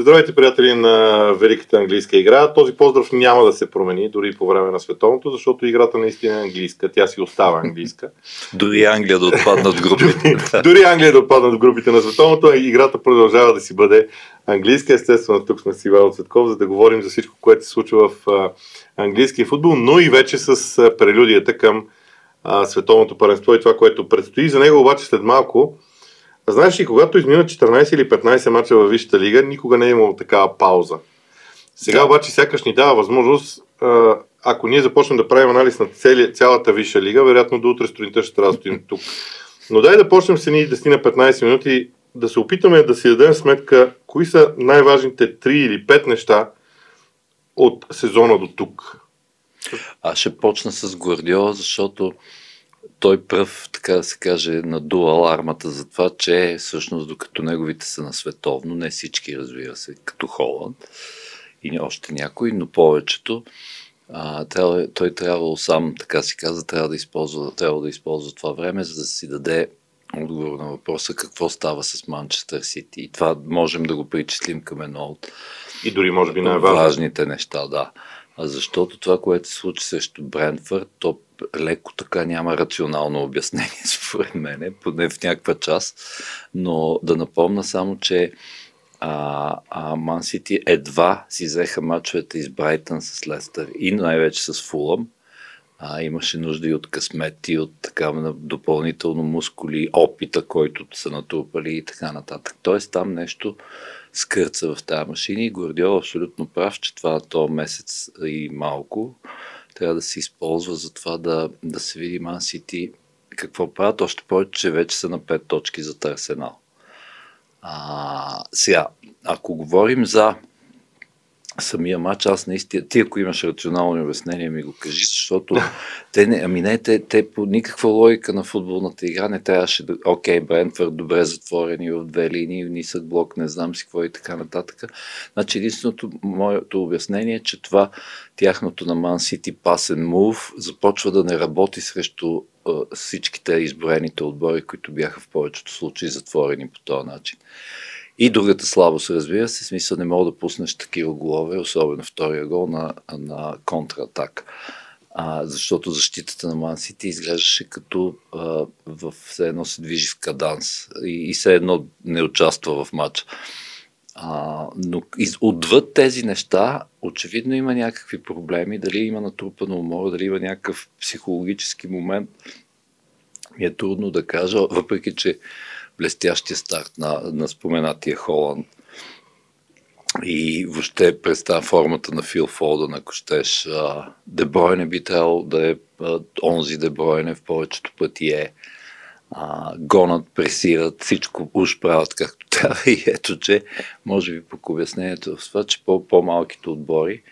Здравейте, приятели на Великата английска игра. Този поздрав няма да се промени дори по време на световното, защото играта наистина е английска. Тя си остава английска. дори Англия да отпаднат в групите. дори Англия да отпаднат в групите на световното, а играта продължава да си бъде английска. Естествено, тук сме с Ивайло Цветков, за да говорим за всичко, което се случва в а, английския футбол, но и вече с а, прелюдията към а, световното паренство и това, което предстои. За него обаче след малко Знаеш ли, когато изминат 14 или 15 мача във Висшата лига, никога не е имало такава пауза. Сега да. обаче сякаш ни дава възможност, ако ние започнем да правим анализ на цели, цялата Висша лига, вероятно до утре сутринта ще трябва да стоим тук. Но дай да почнем с едни 10 на 15 минути да се опитаме да си дадем сметка кои са най-важните 3 или 5 неща от сезона до тук. Аз ще почна с Гвардиола, защото той пръв, така да се каже, наду алармата за това, че всъщност докато неговите са на световно, не всички, разбира се, като Холанд и още някои, но повечето, а, трябва, той трябва сам, така си каза, трябва да, използва, трябва да използва това време, за да си даде отговор на въпроса какво става с Манчестър Сити. И това можем да го причислим към едно от и дори може би най-важните неща, да. А защото това, което се случи срещу Брентфорд, то леко така няма рационално обяснение, според мен, поне в някаква част. Но да напомна само, че Ман Сити едва си взеха мачовете из Брайтън с Лестър и най-вече с Фулъм. А, имаше нужда и от късмет и от така допълнително мускули, опита, който са натрупали и така нататък. Тоест там нещо скърца в тази машина и Гордиол е абсолютно прав, че това то месец и малко трябва да се използва за това да, да се види Ман Сити какво правят, още повече, че вече са на 5 точки за Арсенал. А, сега, ако говорим за самия матч, аз наистина, ти ако имаш рационално обяснение, ми го кажи, защото те не, ами не, те, те по никаква логика на футболната игра не трябваше да, окей, Брентфорд добре затворени в две линии, нисък блок, не знам си какво и така нататък. Значи единственото моето обяснение е, че това тяхното на Man City пасен мув започва да не работи срещу всичките изброените отбори, които бяха в повечето случаи затворени по този начин. И другата слабост, разбира се, смисъл не мога да пуснеш такива голове, особено втория гол на, на контратак. А, защото защитата на Ман Сити изглеждаше като а, в все едно се движи в каданс и, и все едно не участва в матча. А, но из, отвъд тези неща, очевидно има някакви проблеми, дали има натрупано умора, дали има някакъв психологически момент, ми е трудно да кажа, въпреки че блестящия старт на, на споменатия Холанд. И въобще представя формата на Фил Фолдън, ако щеш. Дебройне би трябвало да е онзи Дебройне в повечето пъти е. А, гонат, пресират, всичко уж правят както трябва и ето, че може би по обяснението в това, че по- по-малките отбори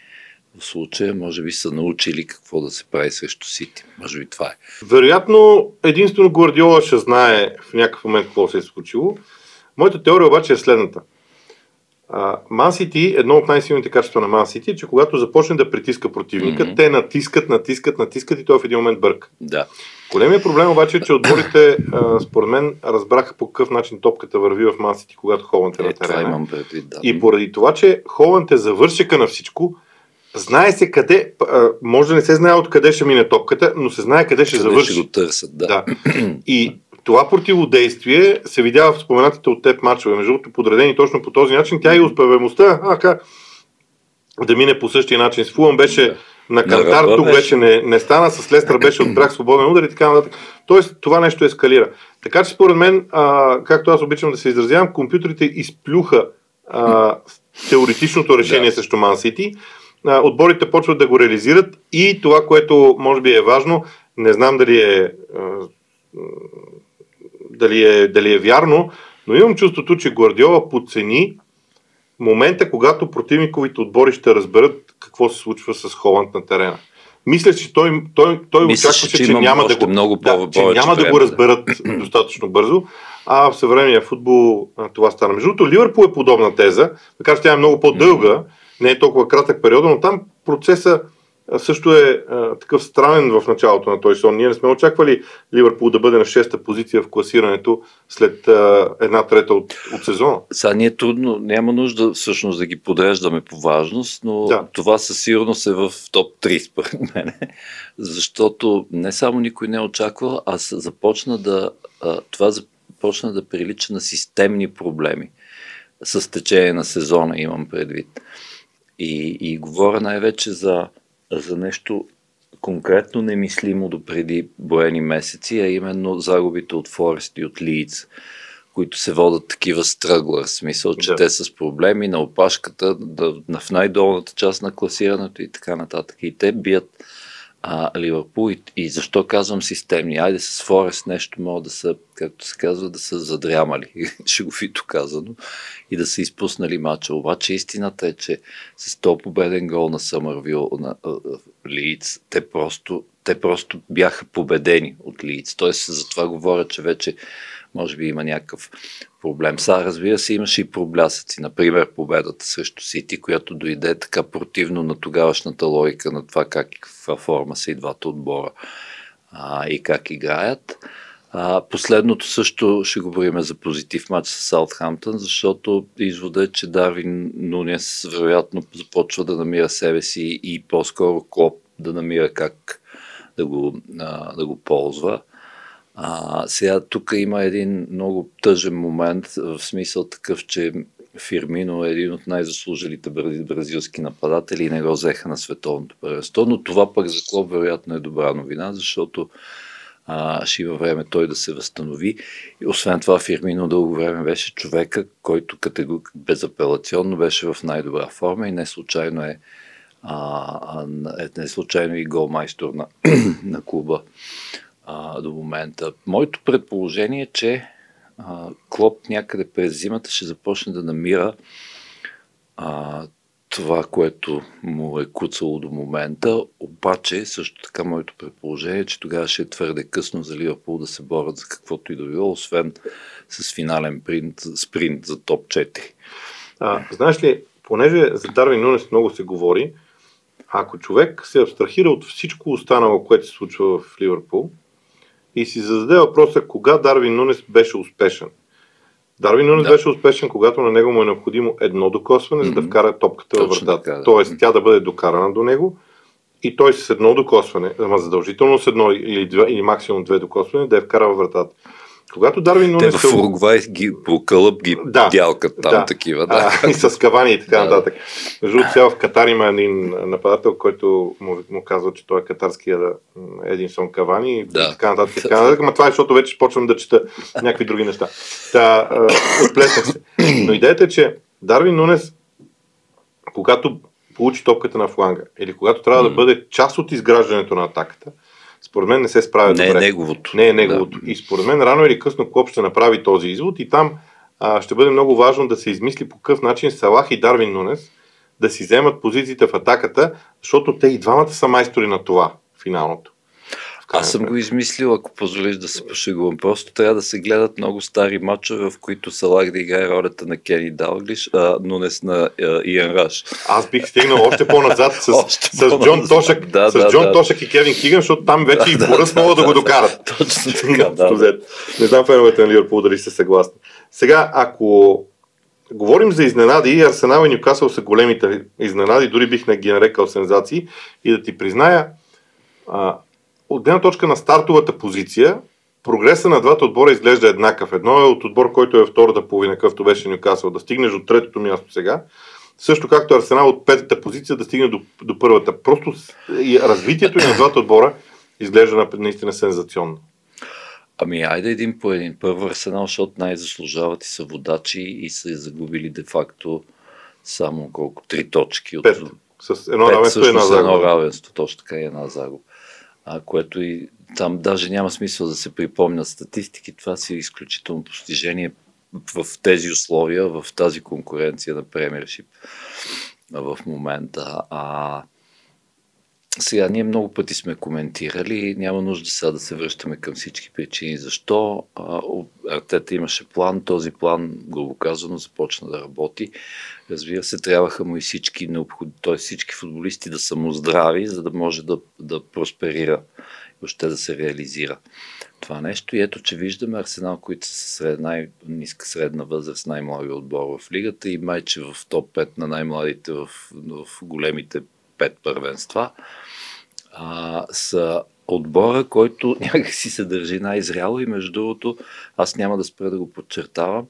в случая може би са научили какво да се прави срещу Сити. Може би това е. Вероятно, единствено Гвардиола ще знае в някакъв момент какво се е случило. Моята теория обаче е следната. Ман Сити, едно от най-силните качества на Ман Сити е, че когато започне да притиска противника, mm-hmm. те натискат, натискат, натискат и той в един момент бърка. Да. Големият проблем обаче е, че отборите, според мен, разбраха по какъв начин топката върви в Ман Сити, когато Холанд е, е на терена. да. И поради това, че Холанд е завършика на всичко, Знае се къде, може да не се знае откъде ще мине топката, но се знае къде ще къде завърши. Ще го търсят, да. да. И това противодействие се видява в споменатите от теб мачове, между другото подредени точно по този начин. Тя и успеваемостта, ака, да мине по същия начин. С Фулъм беше да. на кантар, тук беше. вече не, не стана, с Лестър беше от прах свободен удар и така нататък. Тоест, това нещо ескалира. Така че, според мен, а, както аз обичам да се изразявам, компютрите изплюха а, теоретичното решение да. срещу Ман Сити отборите почват да го реализират и това, което може би е важно, не знам дали е, дали е, дали е вярно, но имам чувството, че Гвардиола подцени момента, когато противниковите отбори ще разберат какво се случва с Холанд на терена. Мисля, че той, той, той очакваше, че, че няма, да го, много да, че няма да го разберат да. достатъчно бързо, а в съвременния футбол това стана. Между другото, Ливърпул е подобна теза, макар че тя е много по-дълга, mm-hmm не е толкова кратък период, но там процеса също е а, такъв странен в началото на този сон. Ние не сме очаквали Ливърпул да бъде на шеста позиция в класирането след а, една трета от, от сезона. Сега ние е трудно, няма нужда всъщност да ги подреждаме по важност, но да. това със сигурност е в топ 3 според мен. Защото не само никой не е очаквал, а започна да, а, това започна да прилича на системни проблеми с течение на сезона, имам предвид. И, и говоря най-вече за за нещо конкретно немислимо до преди броени месеци, а именно загубите от Форест и от Лиц, които се водят такива стръглър, смисъл, че да. те са с проблеми на опашката, да, в най-долната част на класирането и така нататък. И те бият а, Ливърпул и, и защо казвам системни? Айде с Форест нещо могат да са, както се казва, да са задрямали, шеговито казано, и да са изпуснали мача. Обаче истината е, че с то победен гол на Съмървил на Лиц, те просто, те просто бяха победени от Лиц. Тоест, за това говоря, че вече може би има някакъв проблем. Са, разбира се, имаше и проблясъци. Например, победата срещу Сити, която дойде така противно на тогавашната логика на това как в форма са и двата отбора а, и как играят. А, последното също ще говорим за позитив матч с Саутхамптън, защото извода е, че Дарвин Нунес вероятно започва да намира себе си и по-скоро Клоп да намира как да го, а, да го ползва. А, сега тук има един много тъжен момент, в смисъл такъв, че Фирмино е един от най-заслужилите бразилски нападатели и не го взеха на световното първенство, но това пък за Клоп вероятно е добра новина, защото а, ще има време той да се възстанови. И освен това Фирмино дълго време беше човека, който категор... безапелационно беше в най-добра форма и не случайно е а, е, не случайно и голмайстор на, на клуба а, до момента. Моето предположение е, че а, Клоп някъде през зимата ще започне да намира а, това, което му е куцало до момента, обаче също така моето предположение е, че тогава ще е твърде късно за Ливърпул да се борят за каквото и да било, освен с финален принт, спринт за топ 4. А, знаеш ли, понеже за Дарвин Нунес много се говори, ако човек се абстрахира от всичко останало, което се случва в Ливърпул, и си зададе въпроса кога Дарвин Нунес беше успешен. Дарвин Нунес да. беше успешен, когато на него му е необходимо едно докосване, mm-hmm. за да вкара топката във вратата. Да. Тоест тя да бъде докарана до него и той с едно докосване, ама задължително с едно или, два, или максимум две докосване, да я вкара във вратата. Когато Дарвин Нунес... Те в Уругвай ги по кълъп ги да, дялкат там да, такива. Да. А, и с кавани и така нататък. Между сега в Катар има един нападател, който му, му казва, че той е катарския Единсон Кавани да. и така нататък. Така нататък. Ама това е, защото вече почвам да чета някакви други неща. Та, отплеснах се. Но идеята е, че Дарвин Нунес, когато получи топката на фланга или когато трябва mm. да бъде част от изграждането на атаката, според мен не се справя не е добре. Не е неговото. Не е неговото. Да. И според мен рано или късно Клоп ще направи този извод и там а, ще бъде много важно да се измисли по какъв начин Салах и Дарвин Нунес да си вземат позициите в атаката, защото те и двамата са майстори на това, финалното. Аз съм го измислил, ако позволиш да се пошегувам. Просто трябва да се гледат много стари матчове, в които Салах да играе ролята на Кени Далглиш, а, но не на а, Иен Раш. Аз бих стигнал още по-назад с, още с по-назад. Джон Тошак, да, с да, Джон да. Тошак и Кевин Хиган, защото там вече и Боръс да, могат да, да, го докарат. Точно така, да. Не знам феновете на Ливърпул дали сте съгласни. Сега, ако говорим за изненади, Арсенал и Нюкасъл са големите изненади, дори бих не ги нарекал сензации и да ти призная, а, от гледна точка на стартовата позиция, прогреса на двата отбора изглежда еднакъв. Едно е от отбор, който е втората половина, какъвто беше Нюкасъл, да стигнеш от третото място сега, също както Арсенал от петата позиция да стигне до, до първата. Просто и развитието и на двата отбора изглежда наистина сензационно. Ами, айде един по един. Първо Арсенал, защото най-заслужават и са водачи и са загубили де-факто само колко? Три точки. От... Пет. С едно равенство и една загуба. едно равенство, точно така и една загуба а, което и там даже няма смисъл да се припомнят статистики. Това си е изключително постижение в тези условия, в тази конкуренция на премиершип в момента. А, сега ние много пъти сме коментирали, няма нужда сега да се връщаме към всички причини. Защо Артета имаше план, този план, грубо казано, започна да работи. Разбира се, трябваха му и всички необходи, т.е. всички футболисти да са му здрави, за да може да, да просперира и още да се реализира това нещо. И ето, че виждаме Арсенал, които са сред най-ниска средна възраст, най-млади отбор в лигата и майче в топ 5 на най-младите в, в големите пет първенства а, са отбора, който някакси се държи най-зряло и между другото, аз няма да спра да го подчертавам,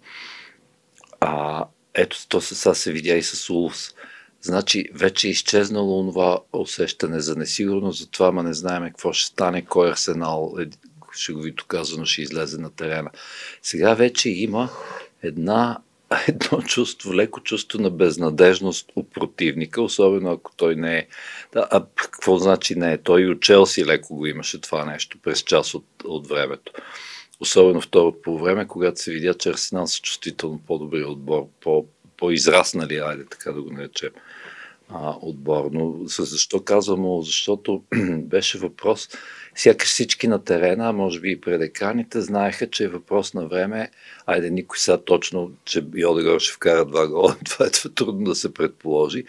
а, ето, то сега се видя и с Улфс. Значи, вече е изчезнало това усещане за несигурност, затова ма не знаем какво ще стане, кой арсенал, е, шеговито казано, ще излезе на терена. Сега вече има една едно чувство, леко чувство на безнадежност у противника, особено ако той не е. Да, а какво значи не е? Той и от Челси леко го имаше това нещо през част от, от времето. Особено второто по време, когато се видя, че Арсенал са чувствително по-добри отбор, по, по-израснали, айде така да го наречем, а, отбор. Но защо казвам, защото беше въпрос сякаш всички на терена, може би и пред екраните, знаеха, че е въпрос на време. Айде, никой сега точно, че Йодегор ще вкара два гола, това е трудно да се предположи,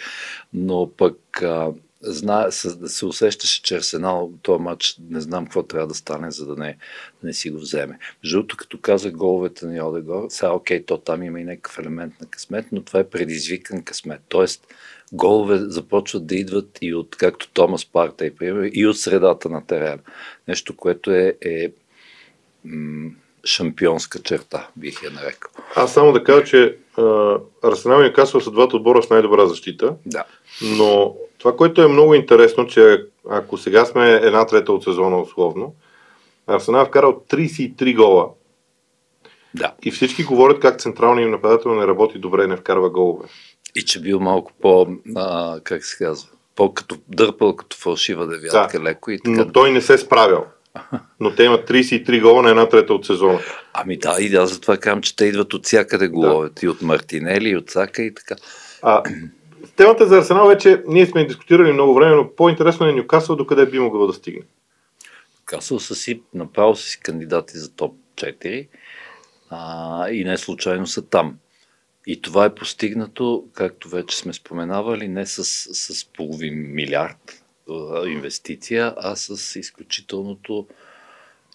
но пък а, зна, се, се усещаше, че Арсенал този матч не знам какво трябва да стане, за да не, не си го вземе. Жуто, като казах головете на Йодегор, сега окей, то там има и някакъв елемент на късмет, но това е предизвикан късмет. Тоест, голове започват да идват и от, както Томас Парта и пример, и от средата на терена. Нещо, което е, е м- шампионска черта, бих я нарекал. Аз само да кажа, че Арсенал и Касъл са двата отбора с най-добра защита. Да. Но това, което е много интересно, че ако сега сме една трета от сезона условно, Арсенал е вкарал 33 гола. Да. И всички говорят как централният им нападател не работи добре, не вкарва голове. И че бил малко по, а, как се казва, по-като дърпал като фалшива девятка Да. леко и така. Но той не се справил. Но те имат 33 гола на една трета от сезона. Ами да, и аз затова казвам, че те идват от всякъде головете. И от Мартинели, и от Сака и така. А, темата за Арсенал вече ние сме дискутирали много време, но по-интересно е Нюкасъл докъде би могъл да стигне. Касъл са си, направо са си кандидати за топ 4 а, и не случайно са там. И това е постигнато, както вече сме споменавали, не с, с половин милиард а, инвестиция, а с изключителното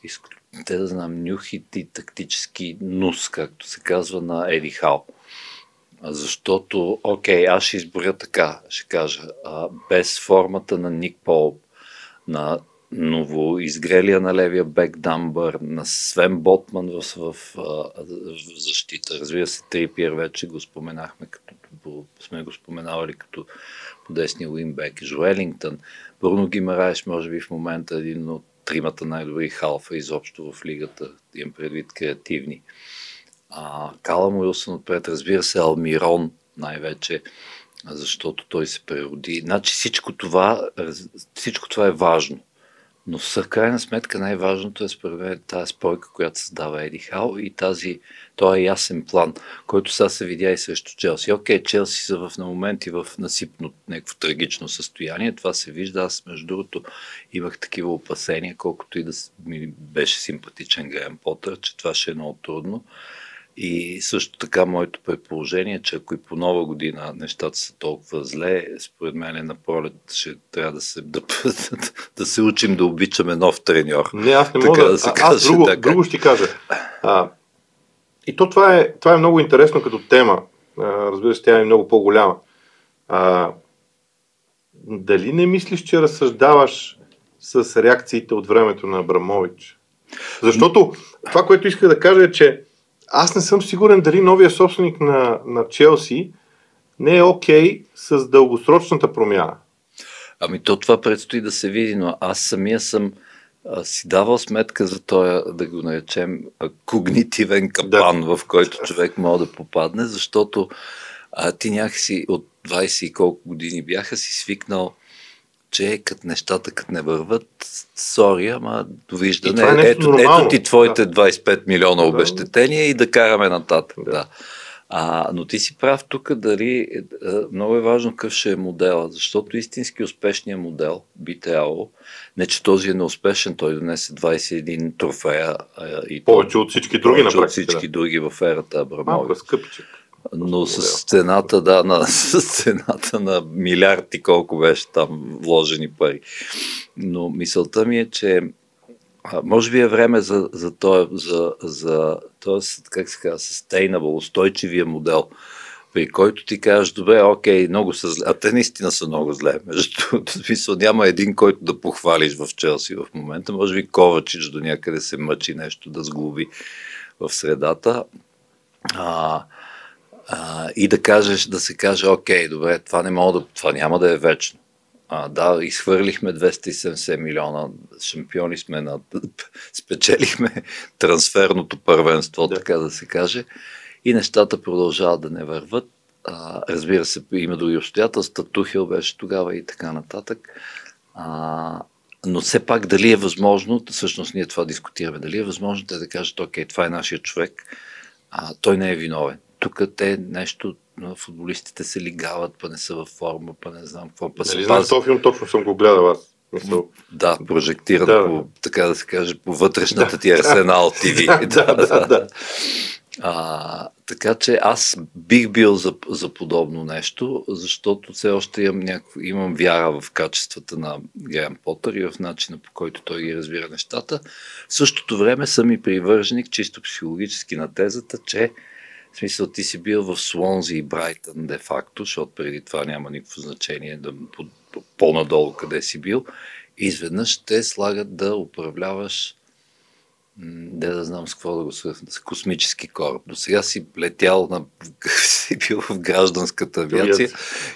изклю... те да знам, нюхит и тактически нус, както се казва на Еди Хал. Защото, окей, аз ще изборя така, ще кажа, а, без формата на Ник Пол, на новоизгрелия на левия бек Дамбър, на Свен Ботман в, в, в, защита. Разбира се, Трипиер вече го споменахме, като, сме го споменавали като по десния уинбек. Жуелингтън, Бруно Гимараеш, може би в момента един от тримата най-добри халфа изобщо в лигата, имам предвид креативни. А, Калам Уилсън отпред, разбира се, Алмирон най-вече, защото той се прероди. Значи всичко това, всичко това е важно. Но в крайна сметка най-важното е според мен тази спойка, която създава Еди Хал и тази, този ясен план, който сега се видя и срещу Челси. Окей, Челси са в на моменти в насипно някакво трагично състояние, това се вижда. Аз между другото имах такива опасения, колкото и да ми беше симпатичен Грем Потър, че това ще е много трудно. И също така моето предположение, че ако и по нова година нещата са толкова зле, според мен на пролет ще трябва да се, да, да се учим да обичаме нов треньор. Не, аз не мога да, да се а, каже, аз друго, така. друго ще кажа. А, и то това е, това е много интересно като тема. А, разбира се, тя е много по-голяма. А, дали не мислиш, че разсъждаваш с реакциите от времето на Абрамович? Защото това, което исках да кажа е, че аз не съм сигурен дали новия собственик на, на Челси не е окей okay с дългосрочната промяна. Ами то това предстои да се види, но аз самия съм а, си давал сметка за този, да го наречем, а, когнитивен капан, да. в който човек може да попадне, защото а, ти някакси от 20 и колко години бяха си свикнал че като нещата като не върват, сори, ама довиждане. е ето, нормално. ето ти твоите Да. 25 милиона обещетения и да караме нататък. Да. Да. А, но ти си прав тук дали много е важно какъв ще е модела, защото истински успешният модел би трябвало, не че този е неуспешен, той донесе 21 трофея. И повече от всички други повече от всички да. други в ерата Абрамович. Малко е скъпичък. Но с цената, да, на, с цената на милиарди колко беше там вложени пари. Но мисълта ми е, че може би е време за, за, този, за, за как се казва, sustainable, устойчивия модел, при който ти кажеш, добре, окей, много са зле, а те наистина са много зле. Между смисъл, няма един, който да похвалиш в Челси в момента. Може би Ковачич до някъде се мъчи нещо да сглоби в средата. А, а, и да кажеш, да се каже, окей, добре, това, не мога да, това няма да е вечно. А, да, изхвърлихме 270 милиона, шампиони сме на... спечелихме трансферното първенство, да. така да се каже, и нещата продължават да не върват. А, разбира се, има други обстоятелства, Тухил беше тогава и така нататък. А, но все пак дали е възможно, всъщност ние това дискутираме, дали е възможно те да кажат, окей, това е нашия човек, а, той не е виновен. Тук те нещо футболистите се лигават, па не са във форма, па не знам какво. Па нали знаеш този филм, точно съм го гледал аз. Мисъл... Да, прожектиран да, по, така да се каже, по вътрешната да, ти арсенал ТВ. да, да, да, да. А, така че аз бих бил за, за подобно нещо, защото все още имам, някакво, имам вяра в качествата на Грен Потър и в начина по който той ги разбира нещата. В същото време съм и привърженик, чисто психологически на тезата, че в смисъл, ти си бил в Слонзи и Брайтън де-факто, защото преди това няма никакво значение да, по, по, по-надолу къде си бил. И изведнъж те слагат да управляваш не да знам с какво да го свързвам, с космически кораб. До сега си летял на... си бил в гражданската авиация,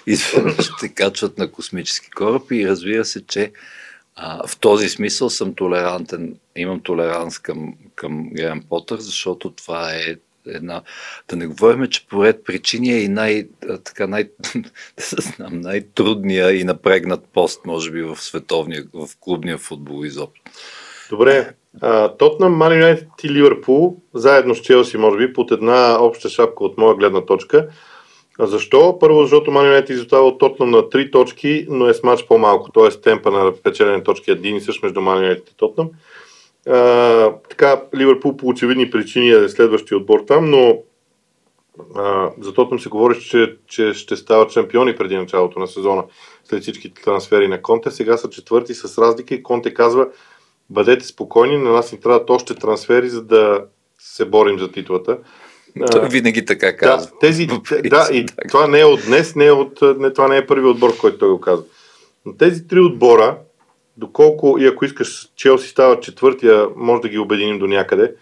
изведнъж те качват на космически кораб и разбира се, че а, в този смисъл съм толерантен, имам толеранс към, към Грен Потър, защото това е една... Да не говорим, че по ред причини е и най, така, най, знам, най-трудния и напрегнат пост, може би, в световния, в клубния футбол изобщо. Добре, Тотнам, Ман Юнайтед и Ливърпул, заедно с Челси, може би, под една обща шапка от моя гледна точка. Защо? Първо, защото Ман Юнайтед изостава от Тотнам на 3 точки, но е с матч по-малко, т.е. темпа на печелене точки е един и същ между Ман Юнайтед и Тотнам. А, така, Ливърпул по очевидни причини е следващия отбор там, но а, за Тотнам се говори, че, че ще стават шампиони преди началото на сезона, след всички трансфери на Конте. Сега са четвърти с разлика и Конте казва, бъдете спокойни, на нас ни трябват още трансфери, за да се борим за титлата. Той винаги така казва. Да, тези, да и това не е от днес, не е от, не, това не е първи отбор, който той го казва. Но тези три отбора, доколко и ако искаш Челси става четвъртия, може да ги обединим до някъде.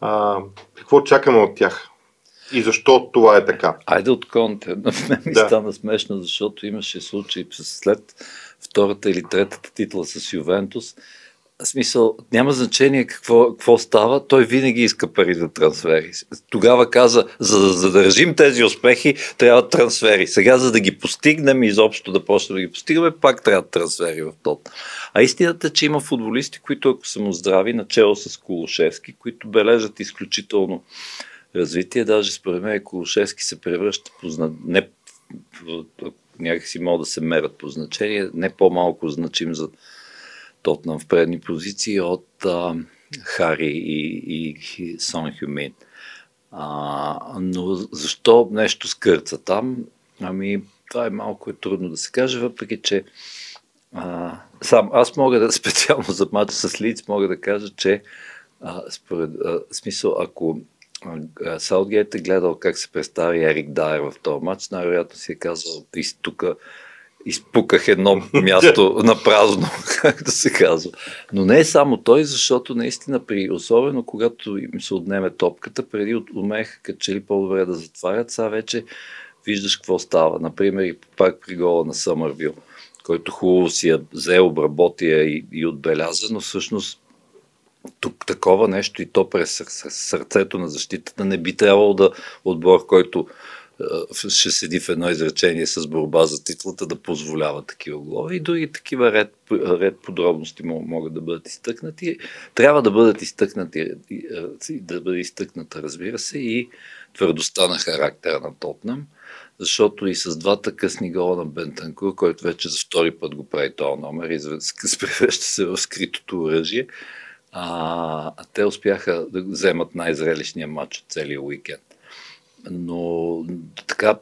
А, какво чакаме от тях? И защо това е така? Айде от Конте. На мен ми да. стана смешно, защото имаше случаи след втората или третата титла с Ювентус, смисъл, няма значение какво, какво става, той винаги иска пари за трансфери. Тогава каза, за да задържим тези успехи, трябва трансфери. Сега, за да ги постигнем, изобщо да почнем да ги постигаме, пак трябва трансфери в тот. А истината е, че има футболисти, които ако са му здрави, начало с Колошевски, които бележат изключително развитие. Даже според мен Колошевски се превръща по, не, някакси могат да се мерят по значение, не по-малко значим за Тотнам в предни позиции от а, Хари и, и, и Сон Хюмин. А, но защо нещо скърца там? Ами, това е малко е трудно да се каже, въпреки че а, сам аз мога да специално за матча с Лиц мога да кажа, че а, според а, смисъл, ако Саутгейт е гледал как се представи Ерик Дайер в този матч, най-вероятно си е казал, тук изпуках едно място на празно, как да се казва. Но не е само той, защото наистина при, особено когато им се отнеме топката, преди умеха като че ли по-добре да затварят, сега вече виждаш какво става. Например, и пак при гола на Съмървил, който хубаво си я взе, обработи я и, и отбеляза, но всъщност тук такова нещо и то през сърцето на защитата не би трябвало да отбор, който ще седи в едно изречение с борба за титлата да позволява такива голови и други такива ред, ред подробности могат да бъдат изтъкнати. Трябва да бъдат изтъкнати, да бъде изтъкната, разбира се, и твърдостта на характера на Тотнам, защото и с двата късни гола на Бентанкур, който вече за втори път го прави този номер и превръща се в скритото оръжие, а, те успяха да вземат най-зрелищния матч от целия уикенд. Но така,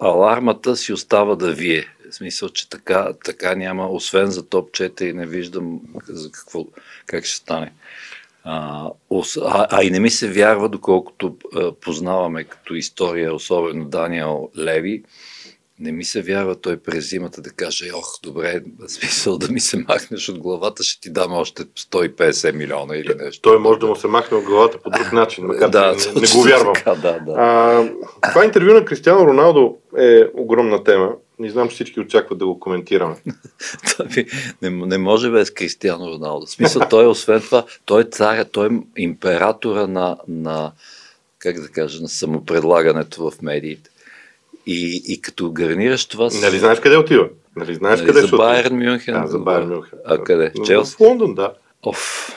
алармата си остава да вие. В смисъл, че така, така няма, освен за топ 4, не виждам за какво, как ще стане. А, а, а и не ми се вярва, доколкото а, познаваме като история, особено Даниел Леви, не ми се вярва той през зимата да каже, ох, добре, смисъл да ми се махнеш от главата, ще ти дам още 150 милиона или нещо. Той може да му се махне от главата по друг начин, макар да, не, не го вярвам. Така, да, да. А, това интервю на Кристиано Роналдо е огромна тема. Не знам, че всички очакват да го коментираме. не, не може без Кристиано Роналдо. В смисъл, той освен това, той е царя, той е императора на, на как да кажа, на самопредлагането в медиите. И, и като гарнираш това... С... Нали знаеш къде отива? Нали знаеш нали, къде за Байерн Мюнхен? Да, за Байерн Мюнхен. А къде? Челси? В Лондон, да. Оф.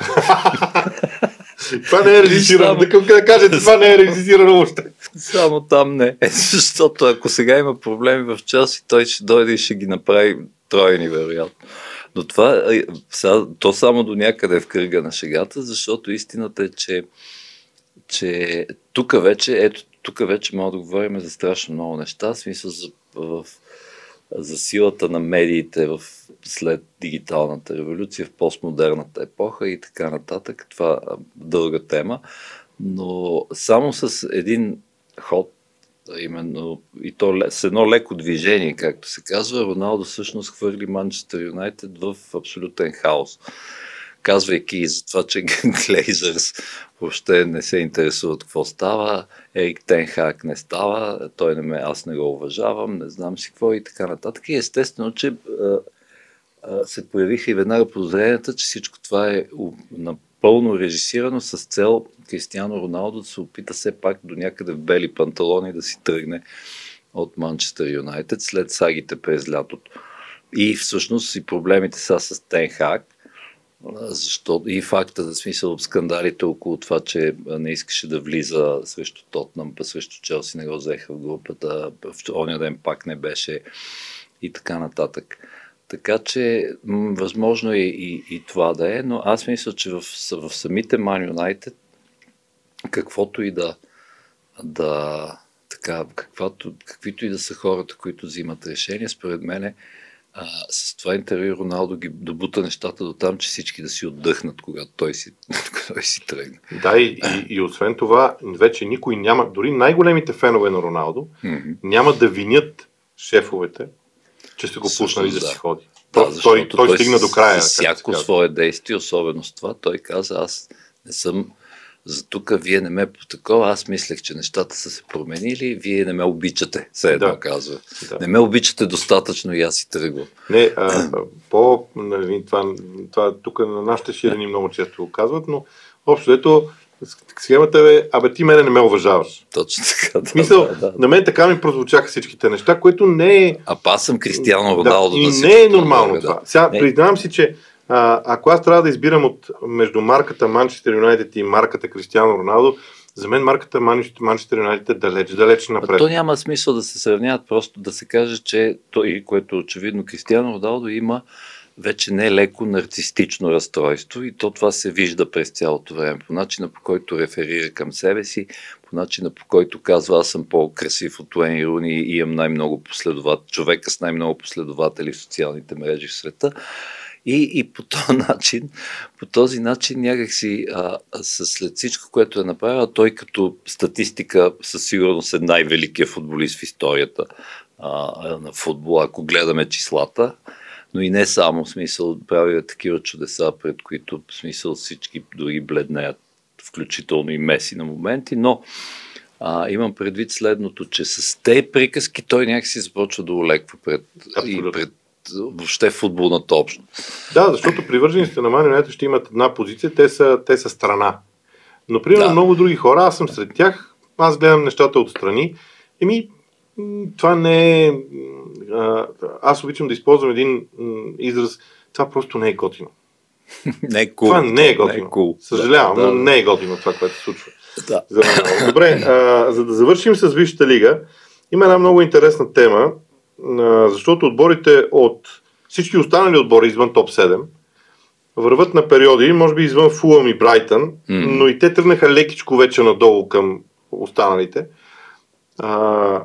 това не е режисирано. Да, да кажете, това не е режисирано още. Само там не. Е, защото ако сега има проблеми в Челси, той ще дойде и ще ги направи тройни, вероятно. Но това, сега, то само до някъде в кръга на шегата, защото истината е, че, че тук вече, ето, тук вече мога да говорим за страшно много неща, в смисъл за, в, за силата на медиите в, след дигиталната революция, в постмодерната епоха и така нататък. Това е дълга тема. Но само с един ход, именно и то с едно леко движение, както се казва, Роналдо всъщност хвърли Манчестър Юнайтед в абсолютен хаос казвайки за това, че Глейзърс въобще не се интересуват какво става, Ерик Тенхак не става, той не ме, аз не го уважавам, не знам си какво и така нататък. И естествено, че а, а, се появиха и веднага подозренията, че всичко това е напълно режисирано с цел Кристиано Роналдо да се опита все пак до някъде в бели панталони да си тръгне от Манчестър Юнайтед след сагите през лятото. И всъщност и проблемите са с Тенхак, защо и факта, за смисъл скандалите около това, че не искаше да влиза срещу Тотнам, па срещу Челси не го взеха в групата, в оня ден пак не беше и така нататък. Така че м- възможно е и, и това да е, но аз мисля, че в, в самите Man United, каквото и да, да така, каквато, каквито и да са хората, които взимат решения, според мен е а, с това интервю Роналдо ги добута нещата до там, че всички да си отдъхнат, когато той си, той си тръгне. Да, и, и, и освен това, вече никой няма, дори най-големите фенове на Роналдо, mm-hmm. няма да винят шефовете, че са го пуснали да, да си ходи. Да, той, той, той стигна до края. Всяко свое действие, особено с това, той каза, аз не съм за тук вие не ме по такова, аз мислех, че нещата са се променили, вие не ме обичате, все едно да. казва. Да. Не ме обичате достатъчно и аз си тръгвам. Не, а, по, нали, това, това тук на нашите ширини много често го казват, но общо ето схемата е, абе ти мене не ме уважаваш. Точно така, да. Мисъл, да, да. на мен така ми прозвучаха всичките неща, което не е... А аз съм Кристиано Роналдо. Да, и да не е нормално това. Да. Сега, признавам си, че а, ако аз трябва да избирам от, между марката Manchester United и марката Кристиано Роналдо, за мен марката Манчестър Юнайтед е далеч, далеч напред. А то няма смисъл да се сравняват, просто да се каже, че той, което очевидно Кристиано Роналдо има вече не леко нарцистично разстройство и то това се вижда през цялото време. По начина по който реферира към себе си, по начина по който казва аз съм по-красив от Уен Руни и имам най-много последователи, човека с най-много последователи в социалните мрежи в света. И, и по този начин, по този начин някакси а, след всичко, което е направил, той като статистика със сигурност е най-великият футболист в историята а, на футбола, ако гледаме числата, но и не само, в смисъл, прави такива чудеса, пред които в смисъл всички дори бледнеят, включително и Меси на моменти, но а, имам предвид следното, че с те приказки той някакси започва да олеква пред, и пред въобще футболната общност. Да, защото привържениците на Man ще имат една позиция, те са, те са страна. Но, примерно, да. много други хора, аз съм сред тях, аз гледам нещата отстрани. Еми, това не е... Аз обичам да използвам един израз. Това просто не е готино. не е cool. Това не е готино. Не е cool. Съжалявам, да, да, но не е готино това, което се случва. Да. За Добре, а, за да завършим с Висшата лига, има една много интересна тема, защото отборите от всички останали отбори извън топ 7 върват на периоди, може би извън Фулъм и Брайтън, mm. но и те тръгнаха лекичко вече надолу към останалите. А,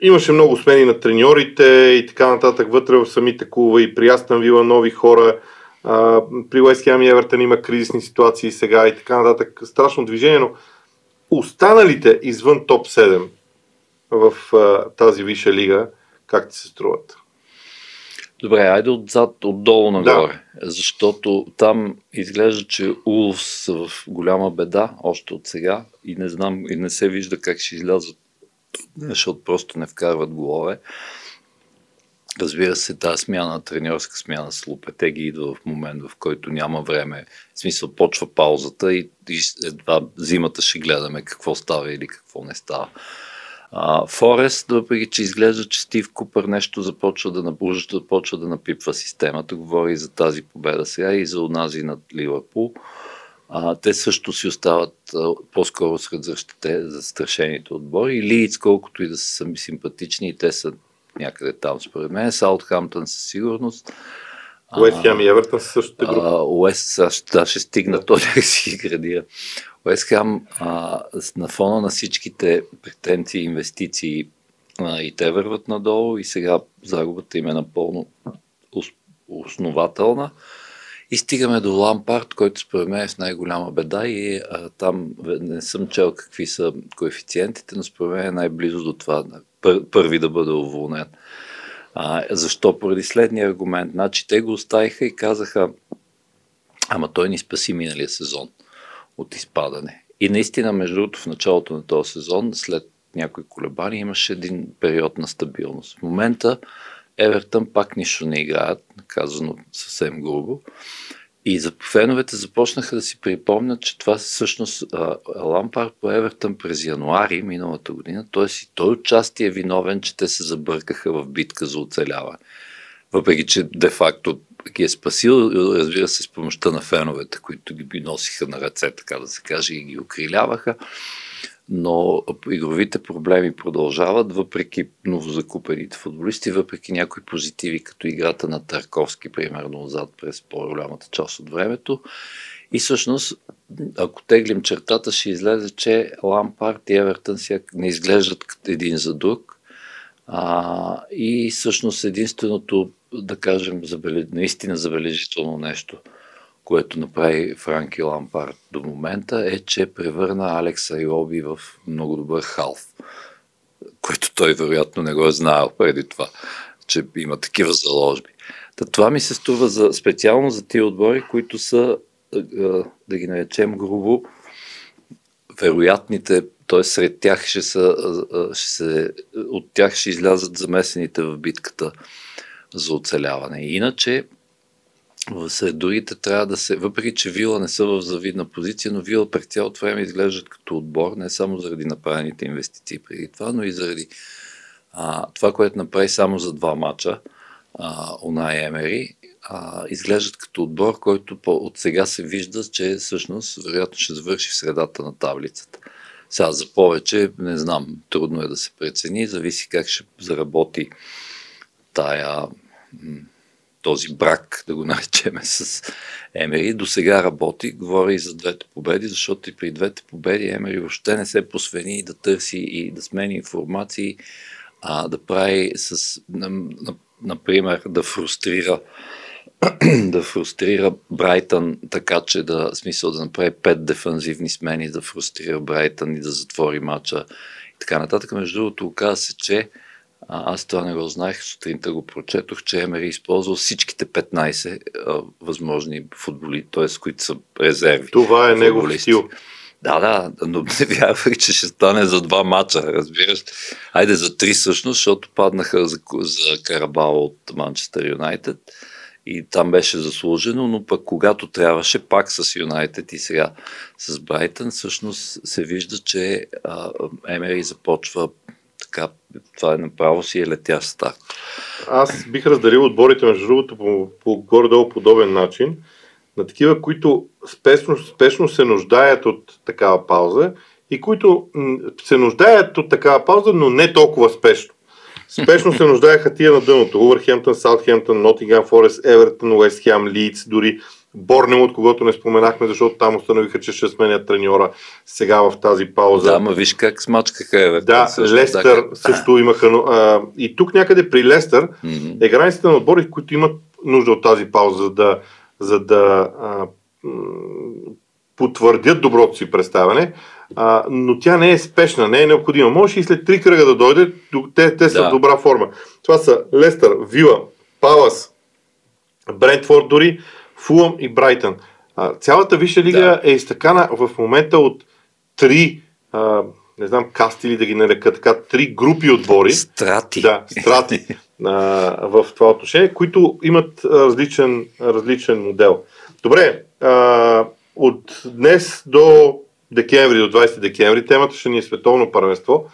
имаше много смени на треньорите и така нататък вътре в самите клуба и при Астан Вила нови хора. А, при Уест Хем и Евертън има кризисни ситуации сега и така нататък. Страшно движение, но останалите извън топ 7 в а, тази висша лига, как ти се струват? Добре, айде отзад, отдолу нагоре, да. защото там изглежда, че Улф са в голяма беда, още от сега, и не знам, и не се вижда как ще излязат, защото просто не вкарват голове. Разбира се, тази смяна, треньорска смяна с Лопетеги идва в момент, в който няма време. В смисъл, почва паузата и, и едва зимата ще гледаме какво става или какво не става. Форест, въпреки че изглежда, че Стив Купър нещо започва да набужда, започва да напипва системата, говори за тази победа сега и за онази над Ливърпул. А, те също си остават а, по-скоро сред застрашените отбори. И Лийц, колкото и да са сами симпатични, и те са някъде там, според мен. Саутхамптън със сигурност. Уест Хем и Евертън са същата група. Уест, да, ще стигна, да. то си градира. Уест Хем на фона на всичките претенции инвестиции а, и те върват надолу и сега загубата им е напълно основателна. И стигаме до Лампард, който според мен е с най-голяма беда и а, там не съм чел какви са коефициентите, но според мен е най-близо до това пър, първи да бъде уволнен. А, защо? Поради следния аргумент. Значи те го оставиха и казаха, ама той ни спаси миналия сезон от изпадане. И наистина, между другото, в началото на този сезон, след някои колебания, имаше един период на стабилност. В момента Евертън пак нищо не играят, казано съвсем грубо. И за феновете започнаха да си припомнят, че това всъщност Лампар по Евертън през януари миналата година, т.е. и той отчасти е виновен, че те се забъркаха в битка за оцеляване. Въпреки, че де-факто ги е спасил, разбира се, с помощта на феновете, които ги носиха на ръце, така да се каже, и ги окриляваха. Но игровите проблеми продължават, въпреки новозакупените футболисти, въпреки някои позитиви, като играта на Тарковски, примерно, отзад през по-голямата част от времето. И всъщност, ако теглим чертата, ще излезе, че Лампард и Евертън не изглеждат един за друг. А, и всъщност единственото да кажем, забележ... наистина забележително нещо, което направи Франки Лампард до момента, е, че превърна Алекс Айоби в много добър халф, което той вероятно не го е знаел преди това, че има такива заложби. Та това ми се струва за, специално за тия отбори, които са, да ги наречем грубо, вероятните, т.е. сред тях ще са, ще се, от тях ще излязат замесените в битката за оцеляване. Иначе, сред другите трябва да се, въпреки че Вила не са в завидна позиция, но Вила през цялото време изглеждат като отбор, не само заради направените инвестиции преди това, но и заради а, това, което направи само за два мача, а, Унай Емери, а, изглеждат като отбор, който по, от сега се вижда, че всъщност вероятно ще завърши в средата на таблицата. Сега за повече, не знам, трудно е да се прецени, зависи как ще заработи тая този брак, да го наречеме с Емери, до сега работи, говори и за двете победи, защото и при двете победи Емери въобще не се посвени да търси и да смени информации, а да прави с, например, да фрустрира да фрустрира Брайтън така, че да, смисъл да направи пет дефанзивни смени, да фрустрира Брайтън и да затвори матча и така нататък. Между другото, оказа се, че а, аз това не го знаех, сутринта го прочетох, че Емери използвал всичките 15 а, възможни футболи, т.е. които са резерви. Това е негов стил. Да, да, но не вярвах, че ще стане за два мача, разбираш. Айде за три всъщност, защото паднаха за, за Карабал от Манчестър Юнайтед и там беше заслужено, но пък когато трябваше пак с Юнайтед и сега с Брайтън, всъщност се вижда, че а, Емери започва така, това е направо си е летящ старт. Аз бих разделил отборите, между другото, по, по горе-долу подобен начин. на такива, които спешно, спешно се нуждаят от такава пауза и които се нуждаят от такава пауза, но не толкова спешно. Спешно се нуждаеха тия на дъното. Увърхемптън, Саутхемптън, Нотингам Форест, Евертън, Уест Хем, дори Борнем, от когото не споменахме, защото там установиха, че ще сменят треньора сега в тази пауза. Да, ма виж как смачкаха Евертън. Да, също, Лестър да, също имаха. А, и тук някъде при Лестър mm-hmm. е границата на отбори, които имат нужда от тази пауза, за да, за да а, потвърдят доброто си представяне а, но тя не е спешна, не е необходима. Може и след три кръга да дойде, те, те са да. в добра форма. Това са Лестър, Вила, Палас, Брентфорд дори, Фулъм и Брайтън. А, цялата Висша лига да. е изтъкана в момента от три, а, не знам, касти или да ги нарека така, три групи отбори. Страти. Да, страти а, в това отношение, които имат различен, различен модел. Добре, а, от днес до декември, до 20 декември. Темата ще ни е световно първенство.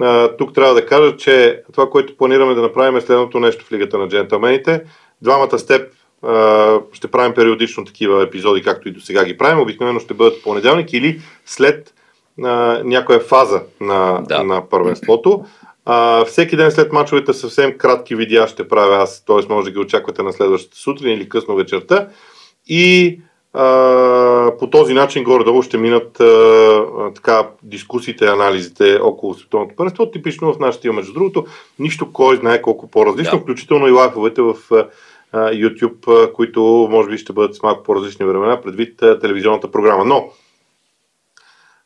А, тук трябва да кажа, че това, което планираме да направим е следното нещо в Лигата на джентълмените. Двамата с теб а, ще правим периодично такива епизоди, както и до сега ги правим. Обикновено ще бъдат понеделник или след а, някоя фаза на, да. на първенството. А, всеки ден след мачовете съвсем кратки видеа ще правя аз, т.е. може да ги очаквате на следващата сутрин или късно вечерта. И по този начин горе-долу ще минат а, така дискусиите анализите около световното първенство. Типично в нашия стил, между другото, нищо кой знае колко по-различно, да. включително и лайфовете в а, YouTube, които може би ще бъдат с малко по-различни времена, предвид телевизионната програма. Но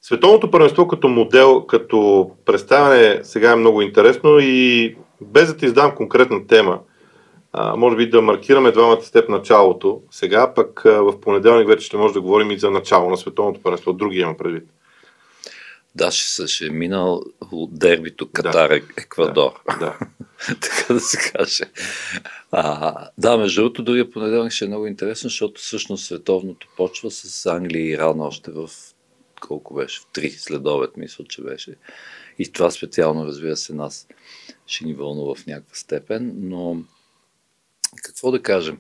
Световното първенство като модел, като представяне сега е много интересно и без да ти издам конкретна тема, а, може би да маркираме двамата степ началото. Сега пък а, в понеделник вече ще може да говорим и за начало на световното първенство. Други има предвид. Да, ще, ще е минал дербито Катар, да. Еквадор. Да, да. така да се каже. А, да, между другото, другия понеделник ще е много интересно, защото всъщност световното почва с Англия и Иран още в колко беше? В 3 следобед, мисля, че беше. И това специално, разбира се, нас ще ни вълнува в някаква степен, но какво да кажем?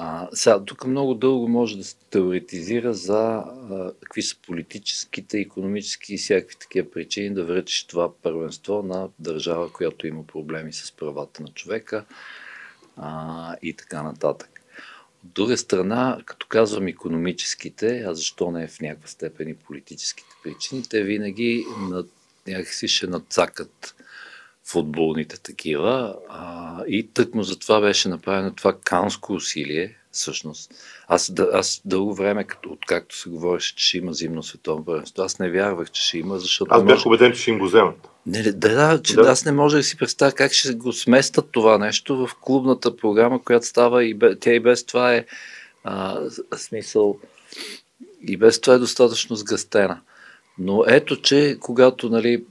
А, сега, тук много дълго може да се теоретизира за а, какви са политическите, економически и всякакви такива причини да връчиш това първенство на държава, която има проблеми с правата на човека а, и така нататък. От друга страна, като казвам економическите, а защо не в някаква степен и политическите причини, те винаги над, някакси ще надцакат футболните такива. А, и тъкмо за това беше направено това канско усилие, всъщност. Аз, да, аз дълго време, като, откакто се говореше, че ще има зимно световно първенство, аз не вярвах, че ще има, защото... Аз бях може... убеден, че ще им го вземат. Не, да, да, че да. аз не може да си представя как ще го сместят това нещо в клубната програма, която става и бе, тя и без това е а, смисъл и без това е достатъчно сгъстена. Но ето, че когато нали,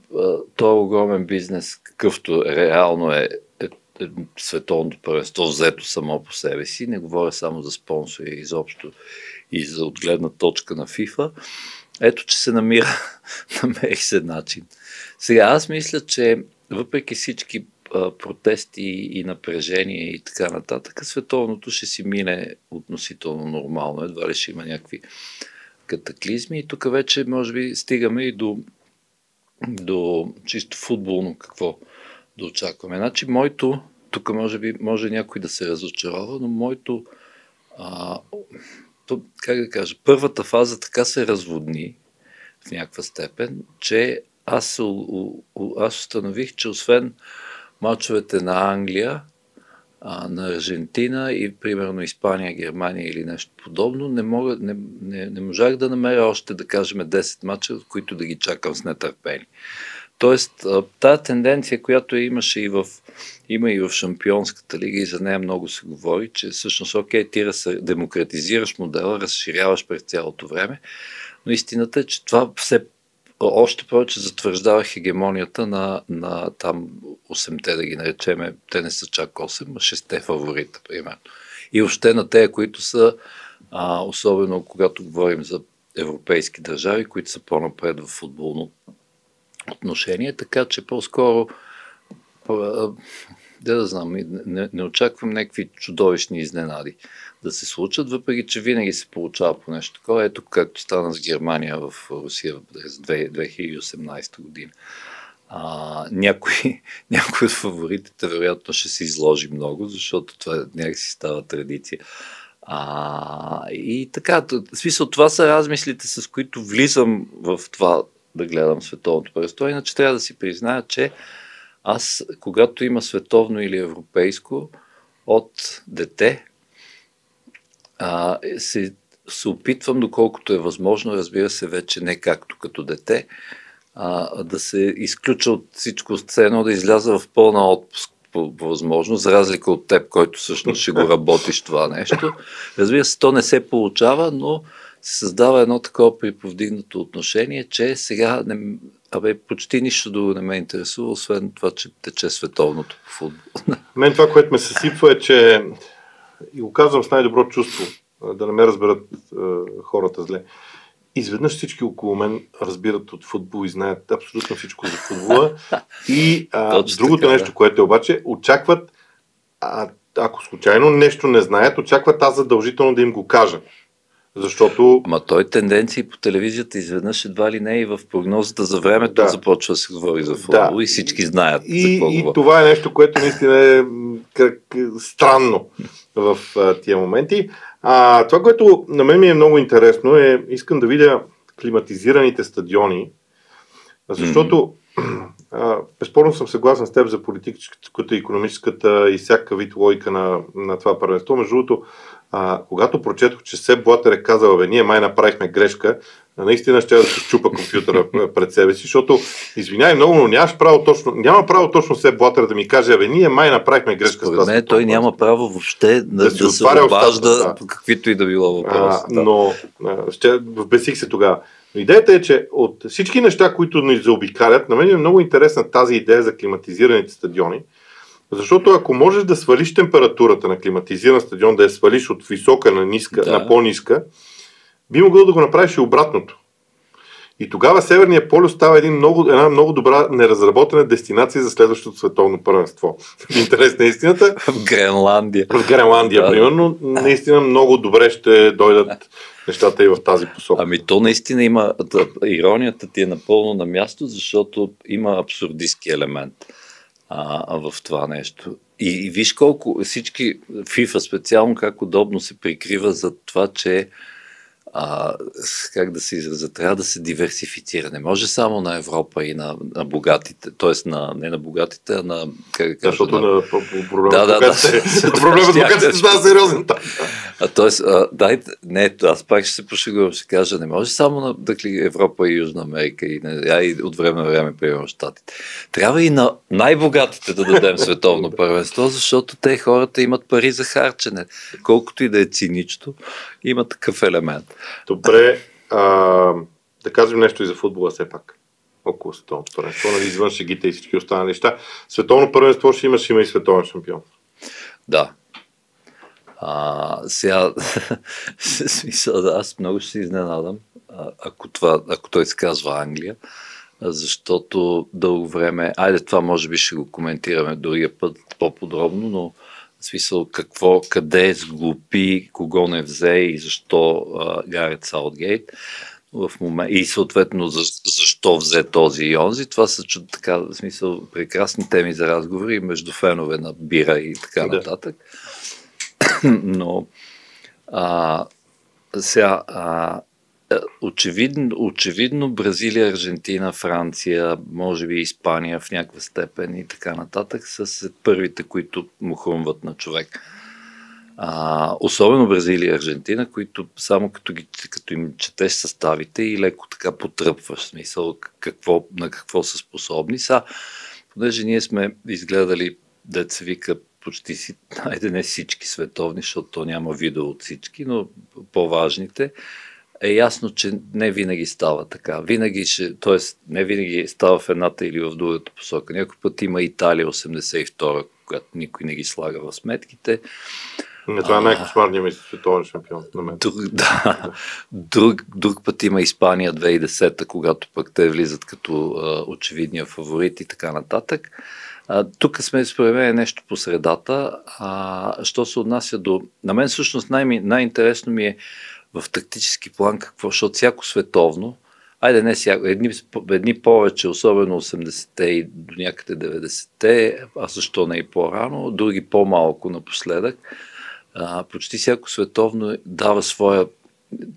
този огромен бизнес, какъвто реално е, е, е световното първенство, взето само по себе си, не говоря само за спонсори изобщо и за отгледна точка на FIFA, ето, че се намира, намери се начин. Сега, аз мисля, че въпреки всички протести и напрежения и така нататък, световното ще си мине относително нормално. Едва ли ще има някакви катаклизми. И тук вече, може би, стигаме и до, до чисто футболно какво да очакваме. Значи, моето, тук може би, може някой да се разочарова, но моето, а, то, как да кажа, първата фаза така се разводни в някаква степен, че аз, аз установих, че освен мачовете на Англия, а, на Аржентина и примерно Испания, Германия или нещо подобно, не, мога, не, не, не можах да намеря още, да кажем, 10 мача, които да ги чакам с нетърпение. Тоест, тази тенденция, която имаше и в, има и в Шампионската лига и за нея много се говори, че всъщност, окей, ти раз, демократизираш модела, разширяваш през цялото време, но истината е, че това все още повече затвърждава хегемонията на, на там 8-те, да ги наречеме, те не са чак 8, а 6-те фаворита, примерно. И още на те, които са, а, особено когато говорим за европейски държави, които са по-напред в футболно отношение, така че по-скоро да, да знам, не, не очаквам някакви чудовищни изненади да се случат, въпреки че винаги се получава по нещо такова. Ето както стана с Германия в Русия през 2018 година. А, някой, някой от фаворитите вероятно ще се изложи много, защото това някакси става традиция. А, и така, в смисъл, това са размислите, с които влизам в това да гледам световното първенство. Иначе трябва да си призная, че аз, когато има световно или европейско, от дете, а, се, се опитвам, доколкото е възможно, разбира се, вече не както като дете, а, да се изключа от всичко сцено, да изляза в пълна отпуск по, възможност, за разлика от теб, който всъщност ще го работиш това нещо. Разбира се, то не се получава, но се създава едно такова приповдигнато отношение, че сега не, абе, почти нищо друго не ме интересува, освен това, че тече световното по футбол. Мен това, което ме съсипва е, че и го казвам с най-добро чувство, да не ме разберат хората зле. Изведнъж всички около мен разбират от футбол и знаят абсолютно всичко за футбола. И а, другото така, нещо, което е обаче, очакват, а, ако случайно нещо не знаят, очакват аз задължително да им го кажа. Защото... Ма той тенденции по телевизията изведнъж едва ли не и в прогнозата за времето да. започва да се говори за футбол да. и всички знаят и, за какво И говори. това е нещо, което наистина е как, странно в а, тия моменти. А, това, което на мен ми е много интересно е, искам да видя климатизираните стадиони, защото mm-hmm. безспорно съм съгласен с теб за политическата, економическата и всяка вид логика на, на това първенство. Между другото, а, когато прочетох, че Себ Блатер е казал, бе, ние май направихме грешка, наистина ще да се щупа компютъра пред себе си, защото, извинявай много, но нямаш право точно, няма право точно Себ Блатер да ми каже, бе, ние май направихме грешка. Според мен той няма право въобще да, да, да се обажда да. каквито и да било въпрос. Да. Но ще, вбесих се тогава. Но идеята е, че от всички неща, които ни заобикалят, на мен е много интересна тази идея за климатизираните стадиони, защото ако можеш да свалиш температурата на климатизиран стадион, да я свалиш от висока на, ниска, да. на по-ниска, би могъл да го направиш и обратното. И тогава Северния полюс става един много, една много добра неразработена дестинация за следващото световно първенство. В интерес на истината. В Гренландия. В Гренландия, да. примерно. Наистина много добре ще дойдат нещата и в тази посока. Ами то наистина има, иронията ти е напълно на място, защото има абсурдистски елемент а, в това нещо. И, и виж колко всички, FIFA специално, как удобно се прикрива за това, че а, как да се изразя, трябва да се диверсифицира. Не може само на Европа и на, на богатите, т.е. На, не на богатите, а на... Как, да, защото на, на проблема да, да, да, проблемът с богатите става сериозен. Тоест, а, дайте, не, аз пак ще се пошегувам, ще кажа, не може само на дъкли, Европа и Южна Америка и, а, и от време на време, примерно, Штатите. Трябва и на най-богатите да дадем световно първенство, защото те хората имат пари за харчене. Колкото и да е цинично, има такъв елемент. Добре, а, да кажем нещо и за футбола все пак. Около световното първенство, нали, извън шегите и всички останали неща. Световно първенство ще има, ще има и световен шампион. Да. А, сега, аз много ще се изненадам, ако, това, ако той се казва Англия, защото дълго време, айде това може би ще го коментираме другия път по-подробно, но в смисъл какво, къде сглупи, кого не взе и защо Гарет Саутгейт. В момент, и съответно за, защо взе този и онзи. Това са така, в смисъл, прекрасни теми за разговори между фенове на бира и така да. нататък. Но а, сега, а, очевидно, очевидно Бразилия, Аржентина, Франция, може би Испания в някаква степен и така нататък са първите, които му хрумват на човек. А, особено Бразилия и Аржентина, които само като, ги, като им четеш съставите и леко така потръпваш смисъл какво, на какво са способни. Са, понеже ние сме изгледали деца вика почти си, айде не всички световни, защото то няма видео от всички, но по-важните е ясно, че не винаги става така. Винаги ще, т.е. не винаги става в едната или в другата посока. Някой път има Италия 82, която никой не ги слага в сметките. Не, това е най-кошмарният ми световен шампион на мен. Друг, да. друг, друг път има Испания 2010, когато пък те влизат като а, очевидния фаворит и така нататък. А, тук сме, според мен, нещо по средата. А, що се отнася до... На мен всъщност най- най-интересно ми е в тактически план какво, защото всяко световно, айде не всяко, едни, едни повече, особено 80-те и до някъде 90-те, а защо не и по-рано, други по-малко напоследък, а, почти всяко световно дава своя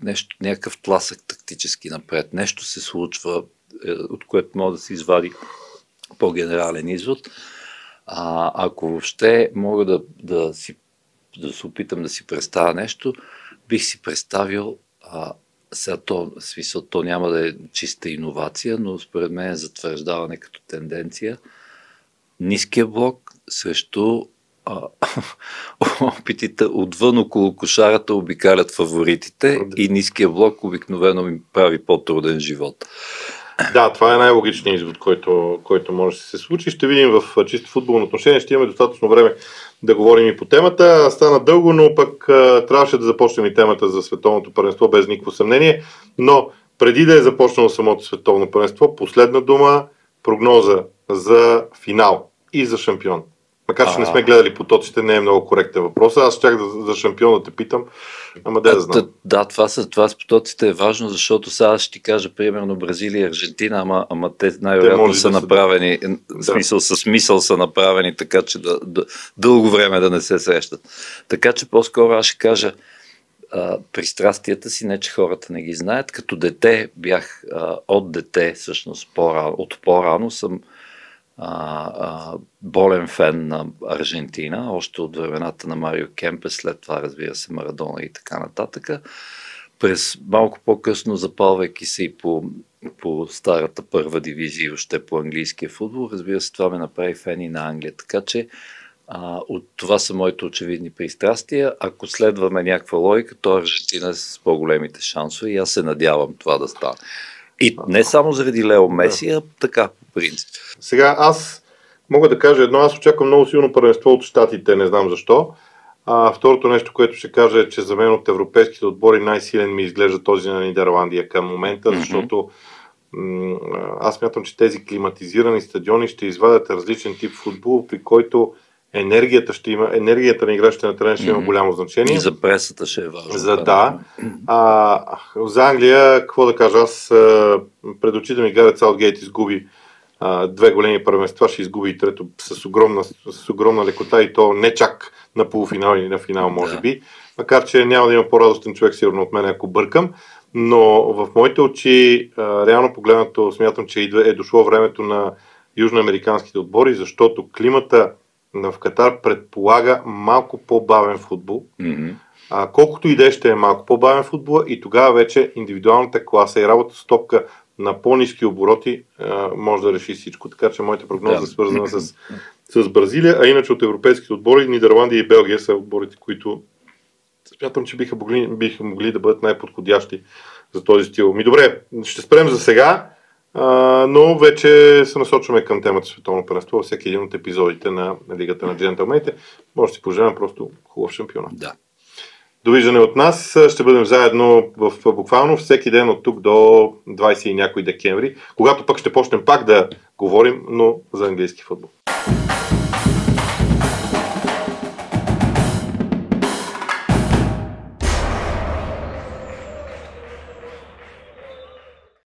нещо, някакъв тласък тактически напред. Нещо се случва, е, от което може да се извади по-генерален извод. А, ако въобще мога да, да, си, да се опитам да си представя нещо, бих си представил а, сега то, смисъл, то няма да е чиста иновация, но според мен е затвърждаване като тенденция. Ниския блок срещу а, опитите отвън около кошарата обикалят фаворитите и ниския блок обикновено ми прави по-труден живот. Да, това е най-логичният извод, който, който може да се случи. Ще видим в чисто футболно отношение. Ще имаме достатъчно време да говорим и по темата. Стана дълго, но пък трябваше да започнем и темата за световното първенство без никакво съмнение. Но преди да е започнало самото световно първенство, последна дума, прогноза за финал и за шампион. Макар, че не сме гледали потоците, не е много коректен въпрос. Аз щях да, за шампион да те питам, ама да, да знам. Да, да, това, са, това с потоците е важно, защото сега ще ти кажа примерно Бразилия и Аржентина, ама, ама те най-вероятно те са да направени, да. смисъл, с смисъл са направени така, че да, да, дълго време да не се срещат. Така че по-скоро аз ще кажа, а, пристрастията си, не че хората не ги знаят. Като дете бях а, от дете, всъщност по-рано, от по-рано съм а, а, болен фен на Аржентина, още от времената на Марио Кемпе, след това разбира се Марадона и така нататък. През малко по-късно, запалвайки се и по, по старата първа дивизия, още по английския футбол, разбира се, това ме направи фен и на Англия. Така че а, от това са моите очевидни пристрастия. Ако следваме някаква логика, то Аржентина е с по-големите шансове и аз се надявам това да стане. И не само заради Лео Меси, а така, по принцип. Сега аз мога да кажа едно, аз очаквам много силно първенство от щатите, не знам защо. А, второто нещо, което ще кажа е, че за мен от европейските отбори най-силен ми изглежда този на Нидерландия към момента, mm-hmm. защото м- аз мятам, че тези климатизирани стадиони ще извадят различен тип футбол, при който енергията ще има, енергията на играчите на терен ще има голямо значение. И за пресата ще е важно. За да. А, за Англия, какво да кажа, аз пред очите ми Гарет Саутгейт изгуби а, две големи първенства, ще изгуби и трето с огромна, с огромна лекота и то не чак на полуфинал или на финал, може да. би. Макар, че няма да има по-радостен човек сигурно от мен, ако бъркам. Но в моите очи, а, реално погледнато, смятам, че е дошло времето на южноамериканските отбори, защото климата в Катар предполага малко по-бавен футбол. Mm-hmm. А, колкото и да ще е малко по-бавен футбол и тогава вече индивидуалната класа и работа с топка на по-низки обороти а, може да реши всичко. Така че моята прогноза yeah. е свързана с, с Бразилия, а иначе от европейските отбори Нидерландия и Белгия са отборите, които смятам, че биха могли, биха могли да бъдат най-подходящи за този стил. Ми добре, ще спрем за сега. А, но вече се насочваме към темата Световно първенство във всеки един от епизодите на Лигата на джентълмените. Може да си пожелаем просто хубав шампионат. Да. Довиждане от нас. Ще бъдем заедно в буквално всеки ден от тук до 20 и някой декември, когато пък ще почнем пак да говорим, но за английски футбол.